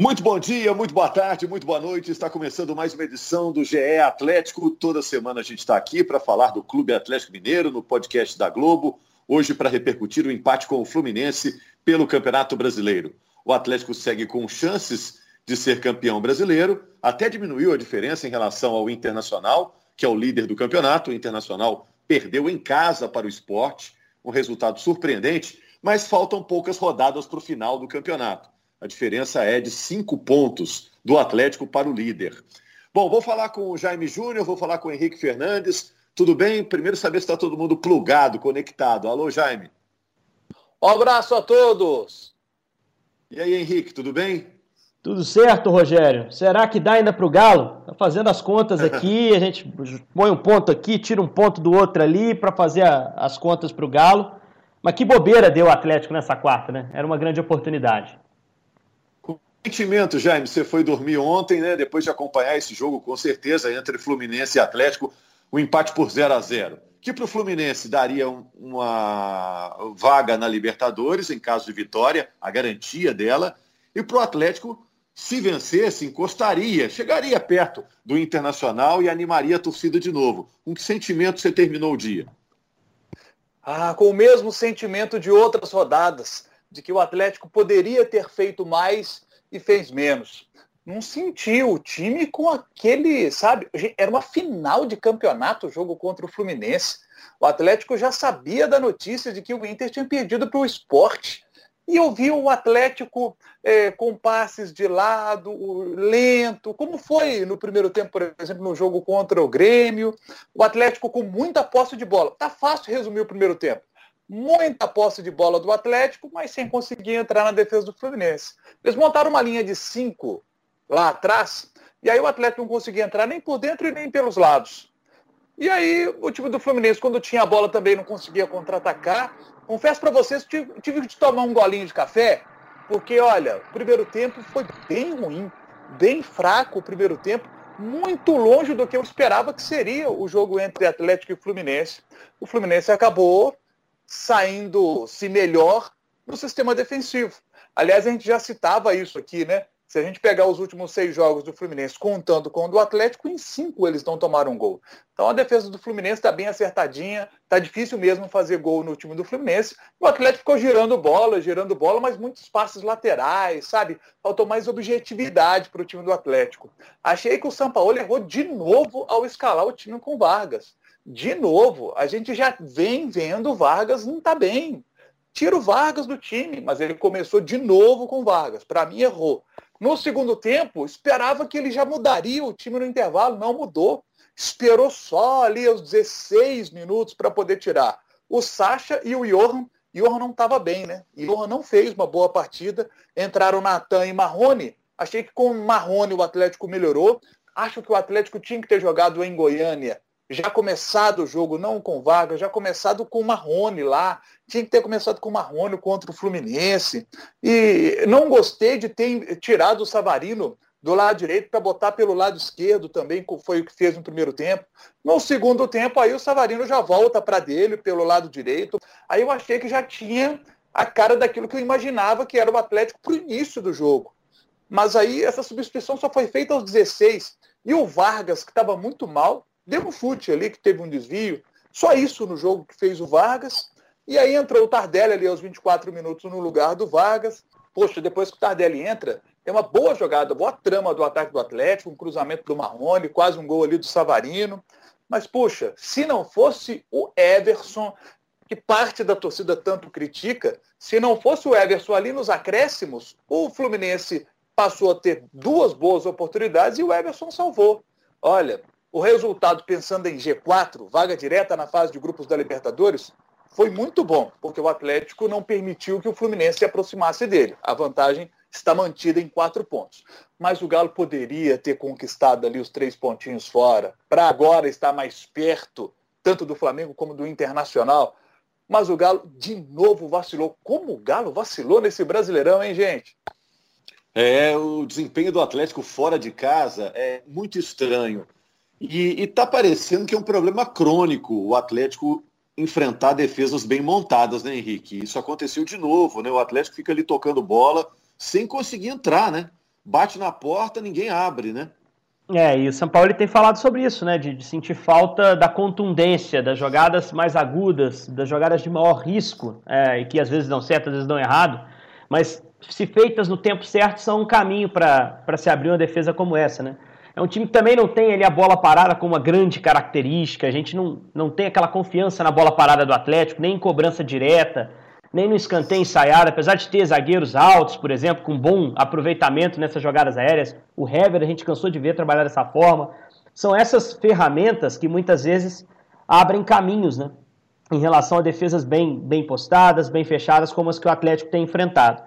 Muito bom dia, muito boa tarde, muito boa noite. Está começando mais uma edição do GE Atlético. Toda semana a gente está aqui para falar do Clube Atlético Mineiro no podcast da Globo. Hoje para repercutir o empate com o Fluminense pelo Campeonato Brasileiro. O Atlético segue com chances de ser campeão brasileiro, até diminuiu a diferença em relação ao Internacional, que é o líder do campeonato. O Internacional perdeu em casa para o esporte, um resultado surpreendente, mas faltam poucas rodadas para o final do campeonato. A diferença é de cinco pontos do Atlético para o líder. Bom, vou falar com o Jaime Júnior, vou falar com o Henrique Fernandes. Tudo bem? Primeiro saber se está todo mundo plugado, conectado. Alô, Jaime. Um abraço a todos. E aí, Henrique, tudo bem? Tudo certo, Rogério. Será que dá ainda para o Galo? Tá fazendo as contas aqui, a gente põe um ponto aqui, tira um ponto do outro ali para fazer a, as contas para o Galo. Mas que bobeira deu o Atlético nessa quarta, né? Era uma grande oportunidade sentimento, Jaime? Você foi dormir ontem, né? Depois de acompanhar esse jogo, com certeza, entre Fluminense e Atlético, o um empate por 0 a 0 que para o Fluminense daria uma vaga na Libertadores, em caso de vitória, a garantia dela, e para o Atlético, se vencesse, encostaria, chegaria perto do Internacional e animaria a torcida de novo. Com que sentimento você terminou o dia? Ah, com o mesmo sentimento de outras rodadas, de que o Atlético poderia ter feito mais e fez menos. Não sentiu o time com aquele, sabe? Era uma final de campeonato o jogo contra o Fluminense. O Atlético já sabia da notícia de que o Inter tinha perdido para o esporte. E eu vi o Atlético é, com passes de lado, lento, como foi no primeiro tempo, por exemplo, no jogo contra o Grêmio. O Atlético com muita posse de bola. Tá fácil resumir o primeiro tempo muita posse de bola do Atlético, mas sem conseguir entrar na defesa do Fluminense. Eles montaram uma linha de cinco lá atrás, e aí o Atlético não conseguia entrar nem por dentro e nem pelos lados. E aí o time do Fluminense, quando tinha a bola, também não conseguia contra-atacar. Confesso para vocês, tive, tive que tomar um golinho de café, porque, olha, o primeiro tempo foi bem ruim, bem fraco o primeiro tempo, muito longe do que eu esperava que seria o jogo entre Atlético e Fluminense. O Fluminense acabou saindo-se melhor no sistema defensivo. Aliás, a gente já citava isso aqui, né? Se a gente pegar os últimos seis jogos do Fluminense, contando com o do Atlético, em cinco eles não tomaram gol. Então a defesa do Fluminense está bem acertadinha, está difícil mesmo fazer gol no time do Fluminense. O Atlético ficou girando bola, girando bola, mas muitos passes laterais, sabe? Faltou mais objetividade para o time do Atlético. Achei que o Sampaoli errou de novo ao escalar o time com Vargas de novo, a gente já vem vendo Vargas não está bem. Tira o Vargas do time, mas ele começou de novo com Vargas. Para mim, errou. No segundo tempo, esperava que ele já mudaria o time no intervalo, não mudou. Esperou só ali os 16 minutos para poder tirar o Sacha e o Johan. Johan não estava bem, né? Johan não fez uma boa partida. Entraram Natan e Marrone. Achei que com o Marrone o Atlético melhorou. Acho que o Atlético tinha que ter jogado em Goiânia já começado o jogo não com Vargas, já começado com o Marrone lá, tinha que ter começado com o Marrone contra o Fluminense. E não gostei de ter tirado o Savarino do lado direito para botar pelo lado esquerdo também, foi o que fez no primeiro tempo. No segundo tempo, aí o Savarino já volta para dele pelo lado direito. Aí eu achei que já tinha a cara daquilo que eu imaginava que era o Atlético para o início do jogo. Mas aí essa substituição só foi feita aos 16. E o Vargas, que estava muito mal, deu um chute ali, que teve um desvio. Só isso no jogo que fez o Vargas. E aí entrou o Tardelli ali aos 24 minutos no lugar do Vargas. Poxa, depois que o Tardelli entra, é uma boa jogada, boa trama do ataque do Atlético, um cruzamento do Marrone, quase um gol ali do Savarino. Mas, poxa, se não fosse o Everson, que parte da torcida tanto critica, se não fosse o Everson ali nos acréscimos, o Fluminense passou a ter duas boas oportunidades e o Everson salvou. Olha, o resultado, pensando em G4, vaga direta na fase de grupos da Libertadores, foi muito bom, porque o Atlético não permitiu que o Fluminense se aproximasse dele. A vantagem está mantida em quatro pontos. Mas o Galo poderia ter conquistado ali os três pontinhos fora, para agora estar mais perto, tanto do Flamengo como do Internacional. Mas o Galo de novo vacilou. Como o Galo vacilou nesse Brasileirão, hein, gente? É, o desempenho do Atlético fora de casa é muito estranho. E está parecendo que é um problema crônico o Atlético enfrentar defesas bem montadas, né, Henrique? Isso aconteceu de novo, né? O Atlético fica ali tocando bola sem conseguir entrar, né? bate na porta, ninguém abre, né? É, e o São Paulo tem falado sobre isso, né? De, de, sentir falta da contundência, das jogadas mais agudas, das jogadas de maior risco, é, e que às vezes dão certo, às vezes dão errado, mas se feitas no tempo certo, são um caminho para se abrir uma defesa como essa, né? É um time que também não tem ali a bola parada como uma grande característica, a gente não, não tem aquela confiança na bola parada do Atlético, nem em cobrança direta, nem no escanteio ensaiado, apesar de ter zagueiros altos, por exemplo, com bom aproveitamento nessas jogadas aéreas. O Hever a gente cansou de ver trabalhar dessa forma. São essas ferramentas que muitas vezes abrem caminhos, né? Em relação a defesas bem, bem postadas, bem fechadas, como as que o Atlético tem enfrentado.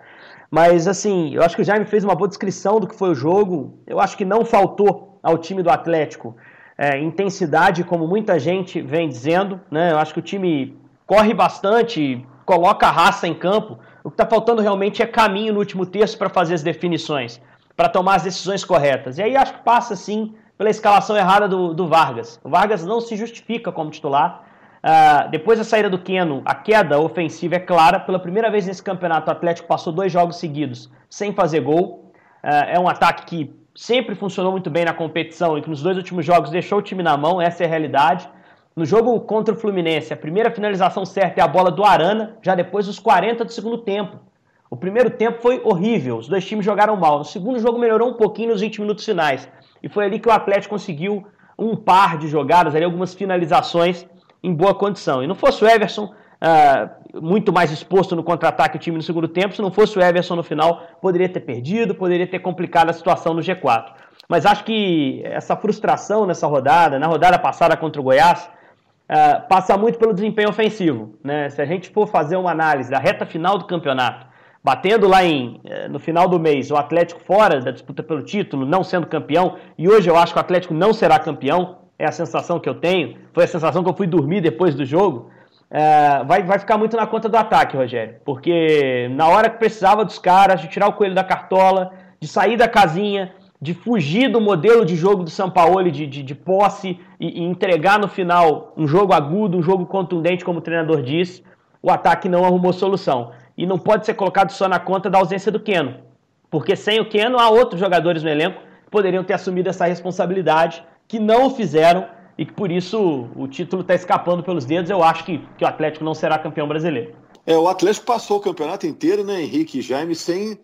Mas, assim, eu acho que o Jaime fez uma boa descrição do que foi o jogo. Eu acho que não faltou ao time do Atlético é, intensidade, como muita gente vem dizendo. Né? Eu acho que o time corre bastante, coloca raça em campo. O que está faltando realmente é caminho no último terço para fazer as definições, para tomar as decisões corretas. E aí acho que passa, sim, pela escalação errada do, do Vargas. O Vargas não se justifica como titular. Uh, depois da saída do Keno, a queda ofensiva é clara. Pela primeira vez nesse campeonato, o Atlético passou dois jogos seguidos sem fazer gol. Uh, é um ataque que sempre funcionou muito bem na competição e que nos dois últimos jogos deixou o time na mão, essa é a realidade. No jogo contra o Fluminense, a primeira finalização certa é a bola do Arana, já depois dos 40 do segundo tempo. O primeiro tempo foi horrível, os dois times jogaram mal. No segundo jogo melhorou um pouquinho nos 20 minutos finais. E foi ali que o Atlético conseguiu um par de jogadas, ali algumas finalizações em boa condição. E não fosse o Everson, uh, muito mais exposto no contra-ataque o time no segundo tempo, se não fosse o Everson no final, poderia ter perdido, poderia ter complicado a situação no G4. Mas acho que essa frustração nessa rodada, na rodada passada contra o Goiás, uh, passa muito pelo desempenho ofensivo. Né? Se a gente for fazer uma análise da reta final do campeonato, batendo lá em, uh, no final do mês o Atlético fora da disputa pelo título, não sendo campeão, e hoje eu acho que o Atlético não será campeão, é a sensação que eu tenho, foi a sensação que eu fui dormir depois do jogo. Uh, vai, vai ficar muito na conta do ataque, Rogério, porque na hora que precisava dos caras, de tirar o coelho da cartola, de sair da casinha, de fugir do modelo de jogo do São Paulo, de, de, de posse e, e, entregar no final um jogo agudo, um jogo contundente, como o treinador disse, o ataque não arrumou solução. E não pode ser colocado só na conta da ausência do Keno, porque sem o Keno há outros jogadores no elenco que poderiam ter assumido essa responsabilidade, que não o fizeram e que por isso o título está escapando pelos dedos. Eu acho que, que o Atlético não será campeão brasileiro. É, o Atlético passou o campeonato inteiro, né, Henrique e Jaime, sem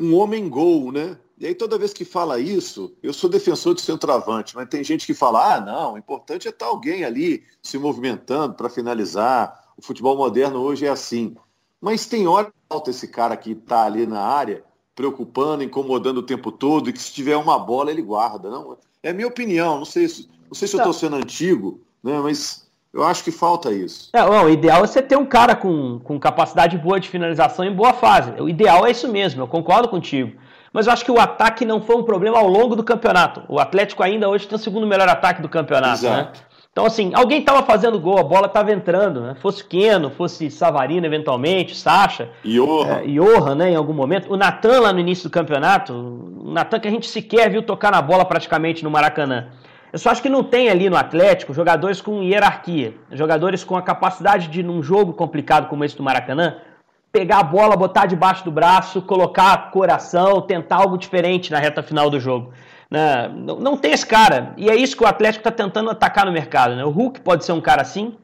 um homem-gol, né? E aí, toda vez que fala isso, eu sou defensor de centroavante, mas tem gente que fala: ah, não, o importante é estar alguém ali se movimentando para finalizar. O futebol moderno hoje é assim. Mas tem hora que falta esse cara que está ali na área, preocupando, incomodando o tempo todo, e que se tiver uma bola ele guarda. Não, é minha opinião, não sei se, não sei se eu estou sendo antigo, né, mas eu acho que falta isso. É, o ideal é você ter um cara com, com capacidade boa de finalização em boa fase. O ideal é isso mesmo, eu concordo contigo. Mas eu acho que o ataque não foi um problema ao longo do campeonato. O Atlético ainda hoje tem o segundo melhor ataque do campeonato, né? Exato. né? Então, assim, alguém estava fazendo gol, a bola estava entrando, né? Fosse Keno, fosse Savarino eventualmente, Sacha. Johan. É, né, em algum momento. O Natan lá no início do campeonato, o Natan que a gente sequer viu tocar na bola praticamente no Maracanã. Eu só acho que não tem ali no Atlético jogadores com hierarquia, jogadores com a capacidade de, num jogo complicado como esse do Maracanã, pegar a bola, botar debaixo do braço, colocar coração, tentar algo diferente na reta final do jogo. Né? Não, não tem esse cara. E é isso que o Atlético está tentando atacar no mercado. Né? O Hulk pode ser um cara assim,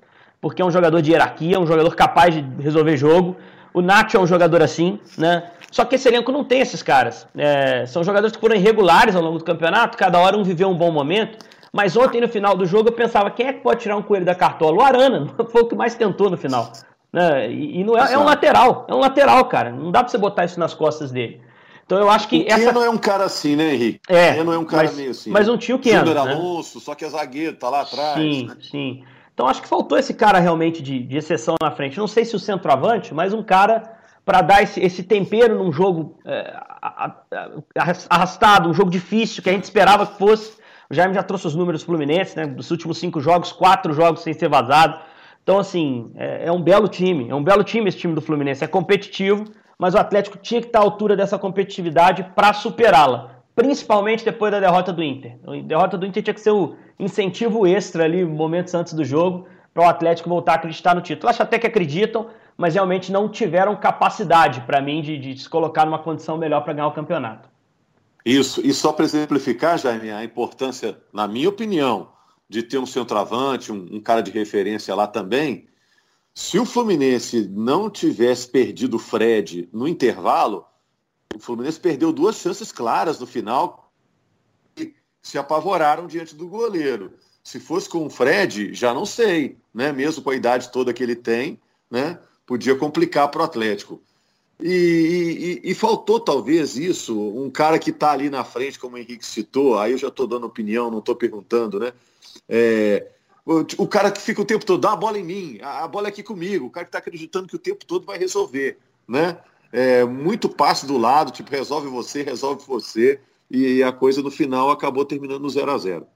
porque é um jogador de hierarquia, um jogador capaz de resolver jogo. O Nacho é um jogador assim, né? Só que esse elenco não tem esses caras. É, são jogadores que foram irregulares ao longo do campeonato, cada hora um viveu um bom momento. Mas ontem, no final do jogo, eu pensava, quem é que pode tirar um coelho da cartola? O Arana, foi o que mais tentou no final. Né? E, e não é, é, um lateral, é um lateral, cara. Não dá pra você botar isso nas costas dele. Então eu acho que. O essa... não é um cara assim, né, Henrique? É. não é um cara mas, meio assim. Mas não tinha o Keno. Júnior né? Alonso, só que é zagueiro, tá lá atrás. Sim, né? sim. Então acho que faltou esse cara realmente de, de exceção na frente. Não sei se o centroavante, mas um cara para dar esse, esse, tempero num jogo é, arrastado, um jogo difícil, que a gente esperava que fosse. O Jaime já trouxe os números fluminenses, né? Dos últimos cinco jogos, quatro jogos sem ser vazado. Então, assim, é, é, um belo time, é um belo time esse time do Fluminense, é competitivo, mas o Atlético tinha que estar à altura dessa competitividade para superá-la, principalmente depois da derrota do Inter. A derrota do Inter tinha que ser o incentivo extra ali, momentos antes do jogo, para o Atlético voltar a acreditar no título. Acho até que acreditam, mas realmente não tiveram capacidade, para mim, de, de se colocar numa condição melhor para ganhar o campeonato. Isso, e só para exemplificar, Jaime, a importância, na minha opinião, de ter um centroavante, um, um cara de referência lá também, se o Fluminense não tivesse perdido o Fred no intervalo, o Fluminense perdeu duas chances claras no final e se apavoraram diante do goleiro. Se fosse com o Fred, já não sei, né? Mesmo com a idade toda que ele tem, né? Podia complicar para o Atlético. E, e, e, faltou talvez isso, um cara que está ali na frente, como o Henrique citou, aí eu já estou dando opinião, não estou perguntando, né? É, o, cara que fica o tempo todo, dá a bola em mim, a, bola é aqui comigo, o cara que está acreditando que o tempo todo vai resolver, né? É, muito passe do lado, tipo, resolve você, resolve você, e a coisa no final acabou terminando no 0 a 0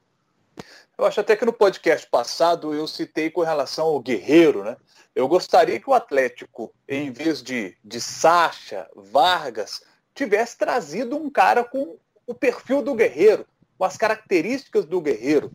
Eu acho até que no podcast passado eu citei com relação ao Guerreiro, né? Eu gostaria que o Atlético, em vez de, de Sacha, Vargas, tivesse trazido um cara com o perfil do Guerreiro, com as características do Guerreiro.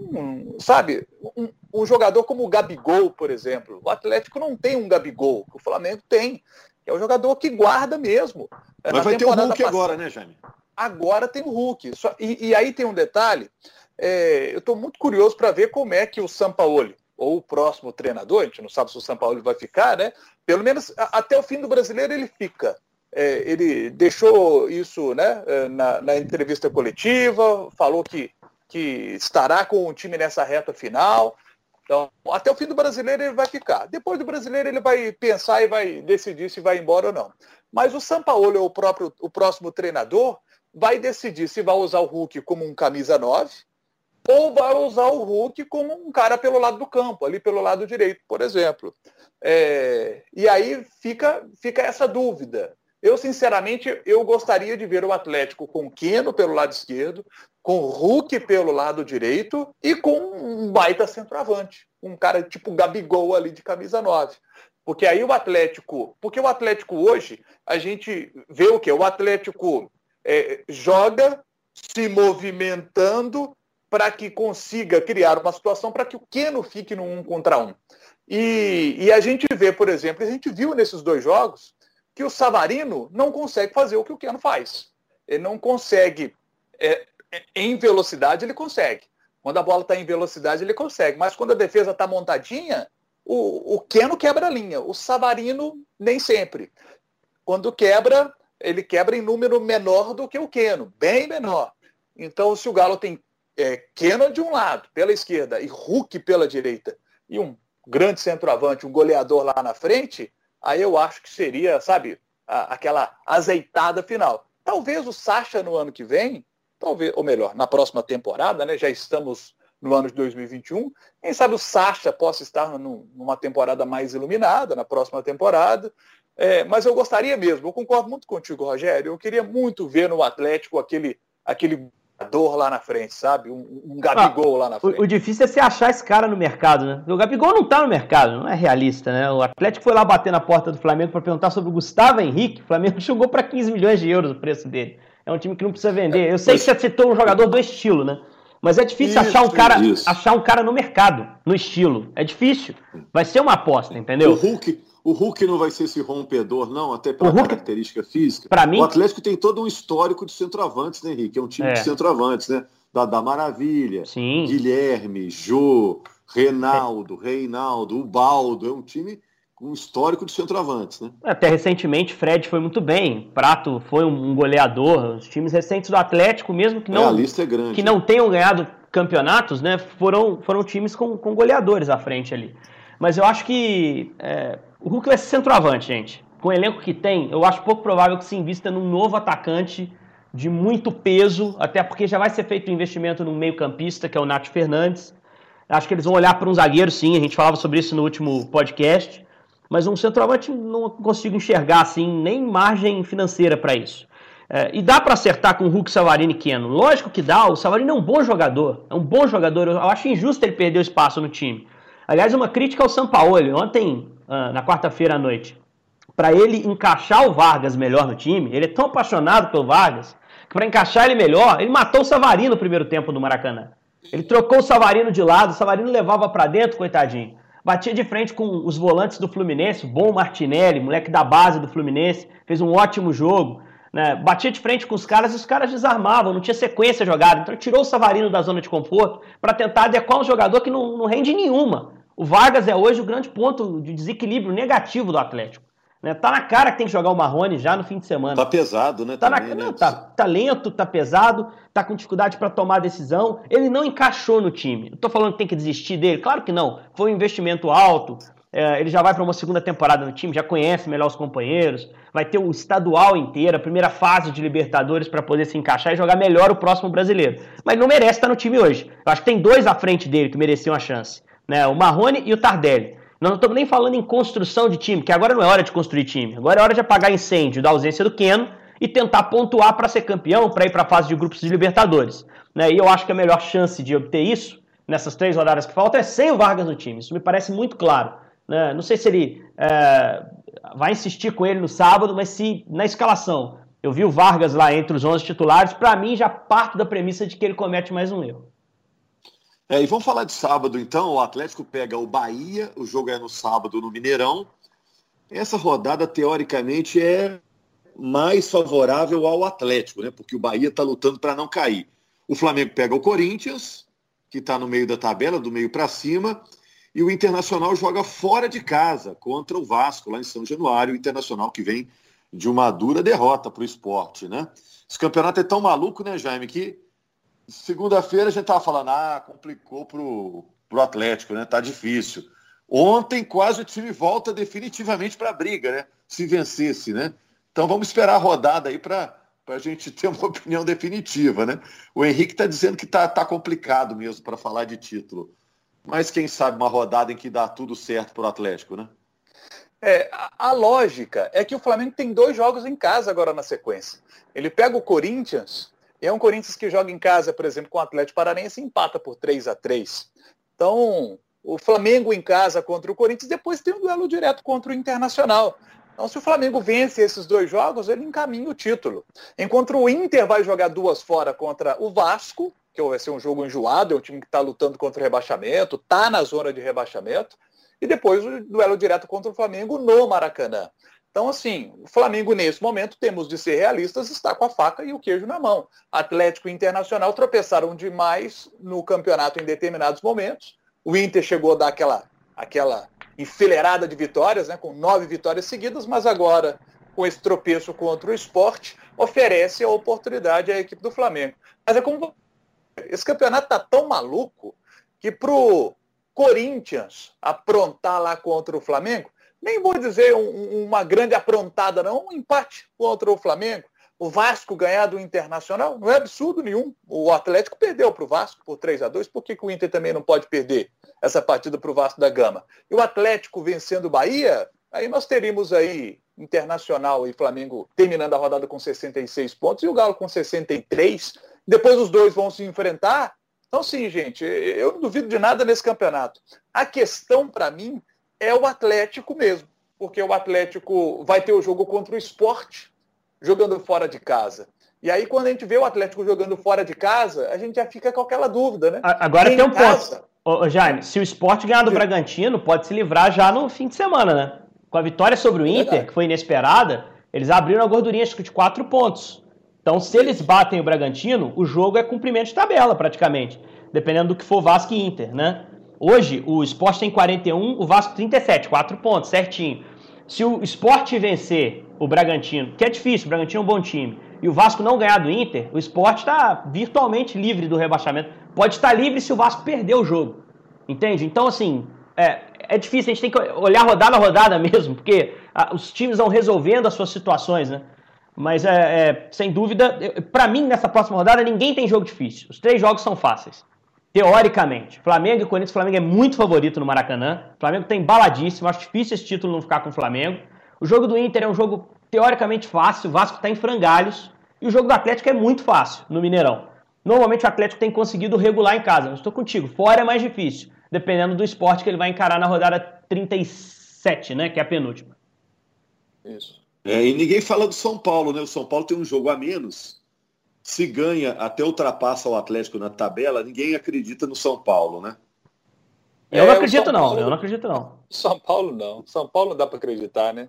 Um, sabe, um, um, jogador como o Gabigol, por exemplo. O Atlético não tem um Gabigol, o Flamengo tem. É um jogador que guarda mesmo. Mas Na vai ter o Hulk agora, né, Jaime? Agora tem o Hulk. Só, e, e aí tem um detalhe. É, eu estou muito curioso para ver como é que o Sampaoli ou o próximo treinador, a gente não sabe se o São Paulo vai ficar, né? Pelo menos até o fim do brasileiro ele fica. É, ele deixou isso né, é, na, na, entrevista coletiva, falou que, que estará com o time nessa reta final. Então, até o fim do brasileiro ele vai ficar. Depois do brasileiro ele vai pensar e vai decidir se vai embora ou não. Mas o São Paulo, o próprio o próximo treinador, vai decidir se vai usar o Hulk como um camisa 9 ou vai usar o Hulk como um cara pelo lado do campo, ali pelo lado direito, por exemplo. É, e aí fica, fica essa dúvida. Eu, sinceramente, eu gostaria de ver o Atlético com Keno pelo lado esquerdo, com Hulk pelo lado direito e com um baita centroavante. Um cara tipo Gabigol ali de camisa 9. Porque aí o Atlético. Porque o Atlético hoje, a gente vê o quê? O Atlético é, joga se movimentando para que consiga criar uma situação para que o Keno fique no um contra um. E, e, a gente vê, por exemplo, a gente viu nesses dois jogos que o Savarino não consegue fazer o que o Keno faz. Ele não consegue, é, é em velocidade ele consegue. Quando a bola está em velocidade ele consegue, mas quando a defesa está montadinha, o, o Keno quebra a linha, o Savarino nem sempre. Quando quebra, ele quebra em número menor do que o Keno, bem menor. Então, se o Galo tem é, Keno de um lado, pela esquerda, e Hulk pela direita, e um grande centroavante, um goleador lá na frente, aí eu acho que seria, sabe, a, aquela azeitada final. Talvez o Sacha no ano que vem, talvez, ou melhor, na próxima temporada, né? Já estamos no ano de 2021. Quem sabe o Sacha possa estar numa temporada mais iluminada, na próxima temporada. É, mas eu gostaria mesmo, eu concordo muito contigo, Rogério. Eu queria muito ver no Atlético aquele, aquele jogador lá na frente, sabe? Um, um Gabigol ah, lá na frente. O, o, difícil é você achar esse cara no mercado, né? O Gabigol não tá no mercado, não é realista, né? O Atlético foi lá bater na porta do Flamengo para perguntar sobre o Gustavo Henrique. O Flamengo chegou para 15 milhões de euros o preço dele. É um time que não precisa vender. Eu sei que você citou um jogador do estilo, né? Mas é difícil isso, achar um cara, achar um cara no mercado, no estilo. É difícil. Vai ser uma aposta, entendeu? O Hulk, o Hulk não vai ser esse rompedor, não, até pela Hulk, característica física. Para mim, o Atlético tem todo um histórico de centroavantes, né, Henrique? É um time é. de centroavantes, né? Da, da Maravilha, Sim. Guilherme, Jô, Renaldo, é. Reinaldo, Ubaldo. É um time com histórico de centroavantes, né? Até recentemente, Fred foi muito bem. Prato foi um goleador. Os times recentes do Atlético, mesmo que não, é, a lista é grande. que não tenham ganhado campeonatos, né? Foram, foram times com, com goleadores à frente ali. Mas eu acho que é, o Hulk vai ser centroavante, gente. Com o elenco que tem, eu acho pouco provável que se invista num novo atacante de muito peso, até porque já vai ser feito um investimento no meio-campista, que é o Nath Fernandes. Acho que eles vão olhar para um zagueiro, sim, a gente falava sobre isso no último podcast, mas um centroavante não consigo enxergar assim nem margem financeira para isso. É, e dá para acertar com o Hulk, Savarino e Keno. Lógico que dá, o Savarino é um bom jogador, é um bom jogador, eu acho injusto ele perder o espaço no time. Aliás, uma crítica ao Sampaoli. Ontem, na quarta-feira à noite, para ele encaixar o Vargas melhor no time, ele é tão apaixonado pelo Vargas, que para encaixar ele melhor, ele matou o Savarino no primeiro tempo do Maracanã. Ele trocou o Savarino de lado, o Savarino levava para dentro, coitadinho. Batia de frente com os volantes do Fluminense, bom Martinelli, moleque da base do Fluminense, fez um ótimo jogo. Né? Batia de frente com os caras e os caras desarmavam, não tinha sequência jogada. Então tirou o Savarino da zona de conforto para tentar adequar um jogador que não, não rende nenhuma. O Vargas é hoje o grande ponto de desequilíbrio negativo do Atlético. Né? Tá na cara que tem que jogar o Marrone já no fim de semana. Tá pesado, né? Tá, também, na... né? Não, tá, tá lento, tá pesado, tá com dificuldade para tomar decisão. Ele não encaixou no time. Não tô falando que tem que desistir dele, claro que não. Foi um investimento alto. É, ele já vai para uma segunda temporada no time, já conhece melhor os companheiros, vai ter o estadual inteiro, a primeira fase de Libertadores para poder se encaixar e jogar melhor o próximo brasileiro. Mas não merece estar no time hoje. Eu acho que tem dois à frente dele que mereciam a chance, né? O Marrone e o Tardelli. Nós não estamos nem falando em construção de time, que agora não é hora de construir time. Agora é hora de apagar incêndio da ausência do Keno e tentar pontuar para ser campeão, para ir para a fase de grupos de Libertadores. Né? E eu acho que a melhor chance de obter isso, nessas três rodadas que faltam, é sem o Vargas no time. Isso me parece muito claro. Né? Não sei se ele é, vai insistir com ele no sábado, mas se na escalação eu vi o Vargas lá entre os 11 titulares, para mim já parto da premissa de que ele comete mais um erro. É, e vamos falar de sábado então. O Atlético pega o Bahia, o jogo é no sábado no Mineirão. Essa rodada, teoricamente, é mais favorável ao Atlético, né? Porque o Bahia está lutando para não cair. O Flamengo pega o Corinthians, que está no meio da tabela, do meio para cima, e o Internacional joga fora de casa contra o Vasco, lá em São Januário. O Internacional que vem de uma dura derrota para o esporte, né? Esse campeonato é tão maluco, né, Jaime, que Segunda-feira a gente estava falando, ah, complicou pro, pro Atlético, né? Tá difícil. Ontem quase o time volta definitivamente para a briga, né? Se vencesse, né? Então vamos esperar a rodada aí para a gente ter uma opinião definitiva, né? O Henrique está dizendo que tá, tá complicado mesmo para falar de título. Mas quem sabe uma rodada em que dá tudo certo para o Atlético, né? É, a, lógica é que o Flamengo tem dois jogos em casa agora na sequência. Ele pega o Corinthians é um Corinthians que joga em casa, por exemplo, com o Atlético Paranaense e empata por 3 a 3 Então, o Flamengo em casa contra o Corinthians, depois tem um duelo direto contra o Internacional. Então, se o Flamengo vence esses dois jogos, ele encaminha o título. Enquanto o Inter vai jogar duas fora contra o Vasco, que vai ser um jogo enjoado, é um time que está lutando contra o rebaixamento, está na zona de rebaixamento, e depois o duelo direto contra o Flamengo no Maracanã. Então, assim, o Flamengo, nesse momento, temos de ser realistas, está com a faca e o queijo na mão. Atlético e Internacional tropeçaram demais no campeonato em determinados momentos. O Inter chegou a dar aquela, aquela enfileirada de vitórias, né, com nove vitórias seguidas, mas agora, com esse tropeço contra o esporte, oferece a oportunidade à equipe do Flamengo. Mas é como. Esse campeonato está tão maluco que para o Corinthians aprontar lá contra o Flamengo, nem vou dizer um, uma grande aprontada, não, um empate contra o Flamengo. O Vasco ganhar do Internacional não é absurdo nenhum. O Atlético perdeu para o Vasco por 3 a 2 Por que, que o Inter também não pode perder essa partida para o Vasco da Gama? E o Atlético vencendo o Bahia, aí nós teríamos aí Internacional e Flamengo terminando a rodada com 66 pontos e o Galo com 63. Depois os dois vão se enfrentar. Então, sim, gente, eu não duvido de nada nesse campeonato. A questão, para mim, é o Atlético mesmo, porque o Atlético vai ter o jogo contra o esporte jogando fora de casa. E aí, quando a gente vê o Atlético jogando fora de casa, a gente já fica com aquela dúvida, né? Agora tem um casa... ponto. Ô, Jaime, se o esporte ganhar do Bragantino, pode se livrar já no fim de semana, né? Com a vitória sobre o Inter, Verdade. que foi inesperada, eles abriram a gordurinha de quatro pontos. Então, se eles batem o Bragantino, o jogo é cumprimento de tabela, praticamente. Dependendo do que for Vasco e Inter, né? Hoje, o Sport tem 41, o Vasco 37, 4 pontos, certinho. Se o Sport vencer o Bragantino, que é difícil, o Bragantino é um bom time, e o Vasco não ganhar do Inter, o Sport está virtualmente livre do rebaixamento. Pode estar livre se o Vasco perder o jogo. Entende? Então, assim, é, é difícil, a gente tem que olhar rodada a rodada mesmo, porque a, os times vão resolvendo as suas situações, né? Mas, é, é sem dúvida, para mim, nessa próxima rodada, ninguém tem jogo difícil. Os três jogos são fáceis. Teoricamente, Flamengo e Corinthians, Flamengo é muito favorito no Maracanã. O Flamengo tem embaladíssimo, acho difícil esse título não ficar com o Flamengo. O jogo do Inter é um jogo teoricamente fácil, o Vasco está em frangalhos. E o jogo do Atlético é muito fácil no Mineirão. Normalmente o Atlético tem conseguido regular em casa, mas estou contigo, fora é mais difícil, dependendo do esporte que ele vai encarar na rodada 37, né, que é a penúltima. Isso. É, e ninguém fala do São Paulo, né? O São Paulo tem um jogo a menos se ganha até ultrapassa o Atlético na tabela, ninguém acredita no São Paulo, né? Eu não é, acredito não, eu não acredito não. São Paulo não. São Paulo não dá para acreditar, né?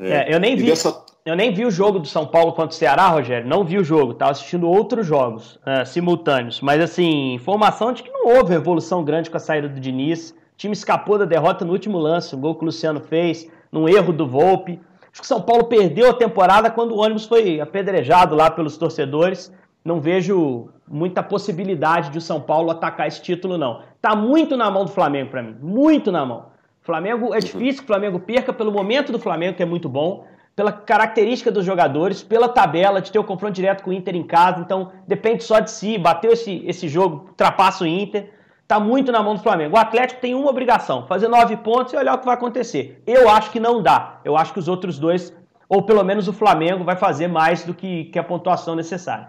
É, é, eu nem vi. Dessa, eu nem vi o jogo do São Paulo contra o Ceará, Rogério. Não vi o jogo, estava assistindo outros jogos uh, simultâneos. Mas, assim, informação de que não houve evolução grande com a saída do Diniz. O time escapou da derrota no último lance, o gol que o Luciano fez, num erro do Volpe. Acho que São Paulo perdeu a temporada quando o ônibus foi apedrejado lá pelos torcedores. Não vejo muita possibilidade de o São Paulo atacar esse título, não. Tá muito na mão do Flamengo para mim, muito na mão. Flamengo é difícil que o Flamengo perca pelo momento do Flamengo, que é muito bom pela característica dos jogadores, pela tabela, de ter o confronto direto com o Inter em casa. Então, depende só de si. Bateu esse, esse jogo, ultrapassa o Inter. Está muito na mão do Flamengo. O Atlético tem uma obrigação: fazer nove pontos e olhar o que vai acontecer. Eu acho que não dá. Eu acho que os outros dois, ou pelo menos o Flamengo, vai fazer mais do que, que a pontuação necessária.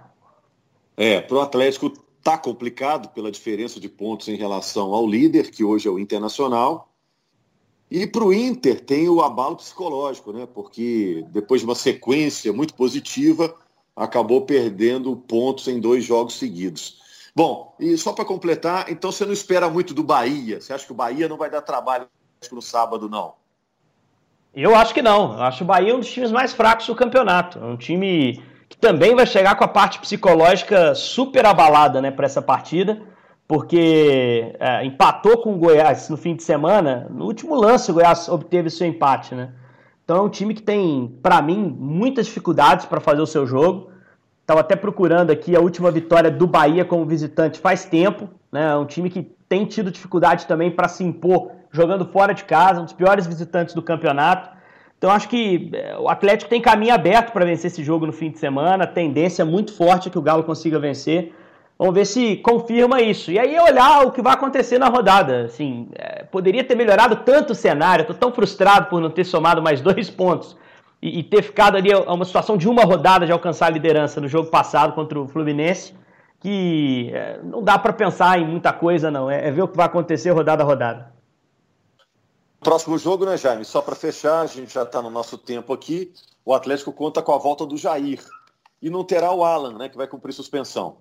É, para o Atlético tá complicado pela diferença de pontos em relação ao líder, que hoje é o Internacional. E para o Inter tem o abalo psicológico, né? Porque depois de uma sequência muito positiva, acabou perdendo pontos em dois jogos seguidos. Bom, e só para completar, então você não espera muito do Bahia? Você acha que o Bahia não vai dar trabalho no sábado, não? Eu acho que não. Eu acho o Bahia um dos times mais fracos do campeonato. É um time que também vai chegar com a parte psicológica super abalada né, para essa partida porque é, empatou com o Goiás no fim de semana. No último lance, o Goiás obteve seu empate, né? Então é um time que tem, para mim, muitas dificuldades para fazer o seu jogo. Estava até procurando aqui a última vitória do Bahia como visitante faz tempo, né? É um time que tem tido dificuldade também para se impor jogando fora de casa, um dos piores visitantes do campeonato. Então acho que é, o Atlético tem caminho aberto para vencer esse jogo no fim de semana, tendência muito forte que o Galo consiga vencer. Vamos ver se confirma isso. E aí olhar o que vai acontecer na rodada. Assim, é, poderia ter melhorado tanto o cenário. Estou tão frustrado por não ter somado mais dois pontos e, e, ter ficado ali a uma situação de uma rodada de alcançar a liderança no jogo passado contra o Fluminense. Que é, não dá para pensar em muita coisa, não. É, é ver o que vai acontecer rodada a rodada. Próximo jogo, né, Jaime? Só para fechar, a gente já está no nosso tempo aqui. O Atlético conta com a volta do Jair. E não terá o Alan, né, que vai cumprir suspensão.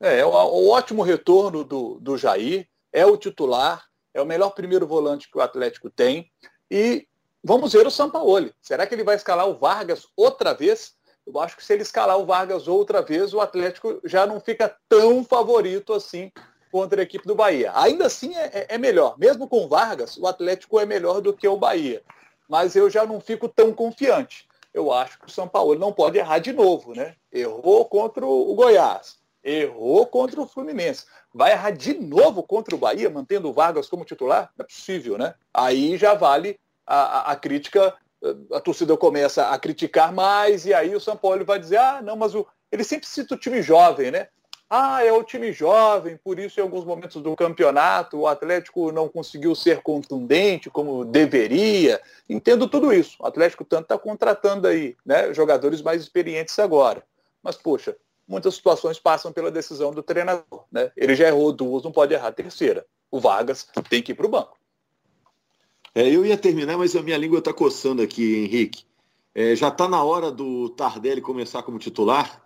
É, é o, o ótimo retorno do, do Jair, é o titular, é o melhor primeiro volante que o Atlético tem. E vamos ver o Sampaoli. Será que ele vai escalar o Vargas outra vez? Eu acho que se ele escalar o Vargas outra vez, o Atlético já não fica tão favorito assim contra a equipe do Bahia. Ainda assim é, é, é melhor. Mesmo com o Vargas, o Atlético é melhor do que o Bahia. Mas eu já não fico tão confiante. Eu acho que o São Paulo não pode errar de novo, né? Errou contra o Goiás Errou contra o Fluminense. Vai errar de novo contra o Bahia, mantendo o Vargas como titular? Não é possível, né? Aí já vale a, a, crítica, a torcida começa a criticar mais, e aí o São Paulo vai dizer, ah, não, mas o... ele sempre cita o time jovem, né? Ah, é o time jovem, por isso em alguns momentos do campeonato o Atlético não conseguiu ser contundente como deveria. Entendo tudo isso. O Atlético tanto está contratando aí né, jogadores mais experientes agora. Mas, poxa, muitas situações passam pela decisão do treinador. Né? Ele já errou duas, não pode errar a terceira. O Vargas tem que ir para o banco. É, eu ia terminar, mas a minha língua está coçando aqui, Henrique. É, já está na hora do Tardelli começar como titular?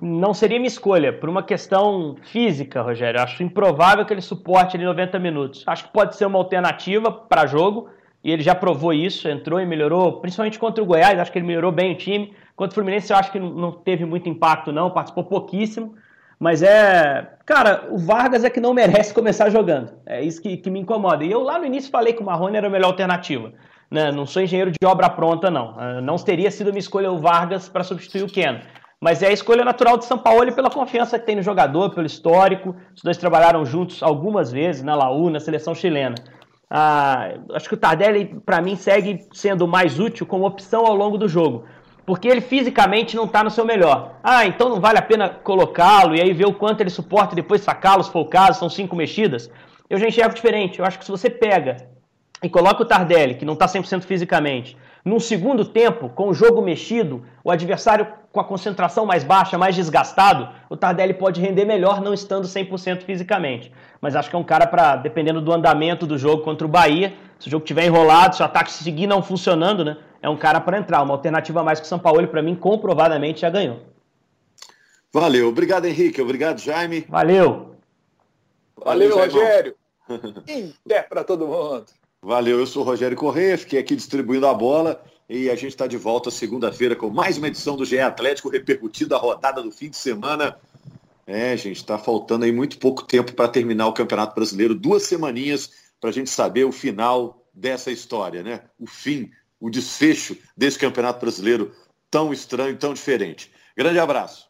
Não seria minha escolha, por uma questão física, Rogério. Acho improvável que ele suporte ali 90 minutos. Acho que pode ser uma alternativa para jogo, e ele já provou isso, entrou e melhorou, principalmente contra o Goiás, acho que ele melhorou bem o time. Contra o Fluminense eu acho que não teve muito impacto não, participou pouquíssimo. Mas é. Cara, o Vargas é que não merece começar jogando. É isso que, que me incomoda. E eu lá no início falei que o Marrone era a melhor alternativa. Né? Não sou engenheiro de obra pronta, não. Ah, não teria sido minha escolha o Vargas para substituir o Keno. Mas é a escolha natural de São Paulo pela confiança que tem no jogador, pelo histórico. Os dois trabalharam juntos algumas vezes na Laú, na seleção chilena. Ah, acho que o Tardelli, para mim, segue sendo mais útil como opção ao longo do jogo. Porque ele fisicamente não está no seu melhor. Ah, então não vale a pena colocá-lo e aí ver o quanto ele suporta e depois sacá-lo, se for o caso, são cinco mexidas. Eu já enxergo diferente. Eu acho que se você pega e coloca o Tardelli, que não está 100% fisicamente, num segundo tempo, com o jogo mexido, o adversário com a concentração mais baixa, mais desgastado, o Tardelli pode render melhor não estando 100% fisicamente. Mas acho que é um cara para, dependendo do andamento do jogo contra o Bahia, se o jogo estiver enrolado, se o ataque seguir não funcionando, né, é um cara para entrar. Uma alternativa mais que o São Paulo, para mim, comprovadamente já ganhou. Valeu. Obrigado, Henrique. Obrigado, Jaime. Valeu. Valeu, Valeu Rogério. Inter para todo mundo. Valeu, eu sou o Rogério Corrêa, fiquei aqui distribuindo a bola. E a gente está de volta segunda-feira com mais uma edição do GE Atlético, repercutindo a rodada do fim de semana. É, gente, está faltando aí muito pouco tempo para terminar o Campeonato Brasileiro. Duas semaninhas para a gente saber o final dessa história, né? O fim, o desfecho desse Campeonato Brasileiro tão estranho, tão diferente. Grande abraço.